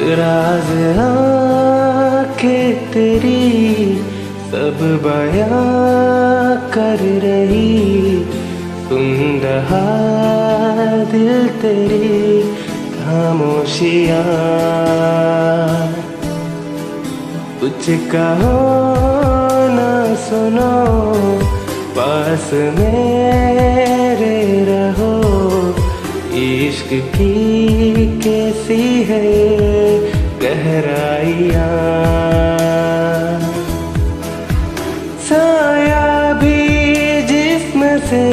राज आके तेरी सब बया कर रही। सुन रहा दिल तेरी खामोशिया। कुछ कहो ना सुनो, पास रहो इश्क की कैसी है गहराइया? साया भी जिस्म से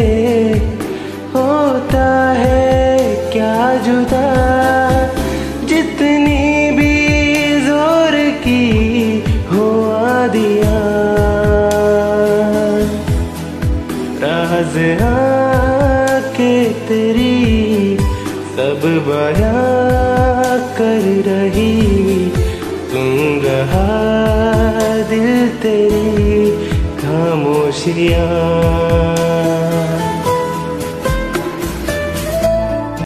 होता है, क्या जुदा? जितनी भी ज़ोर की हो दिया राज तेरी सब बया कर रही। तुम रहा दिल तेरी खामोशियाँ।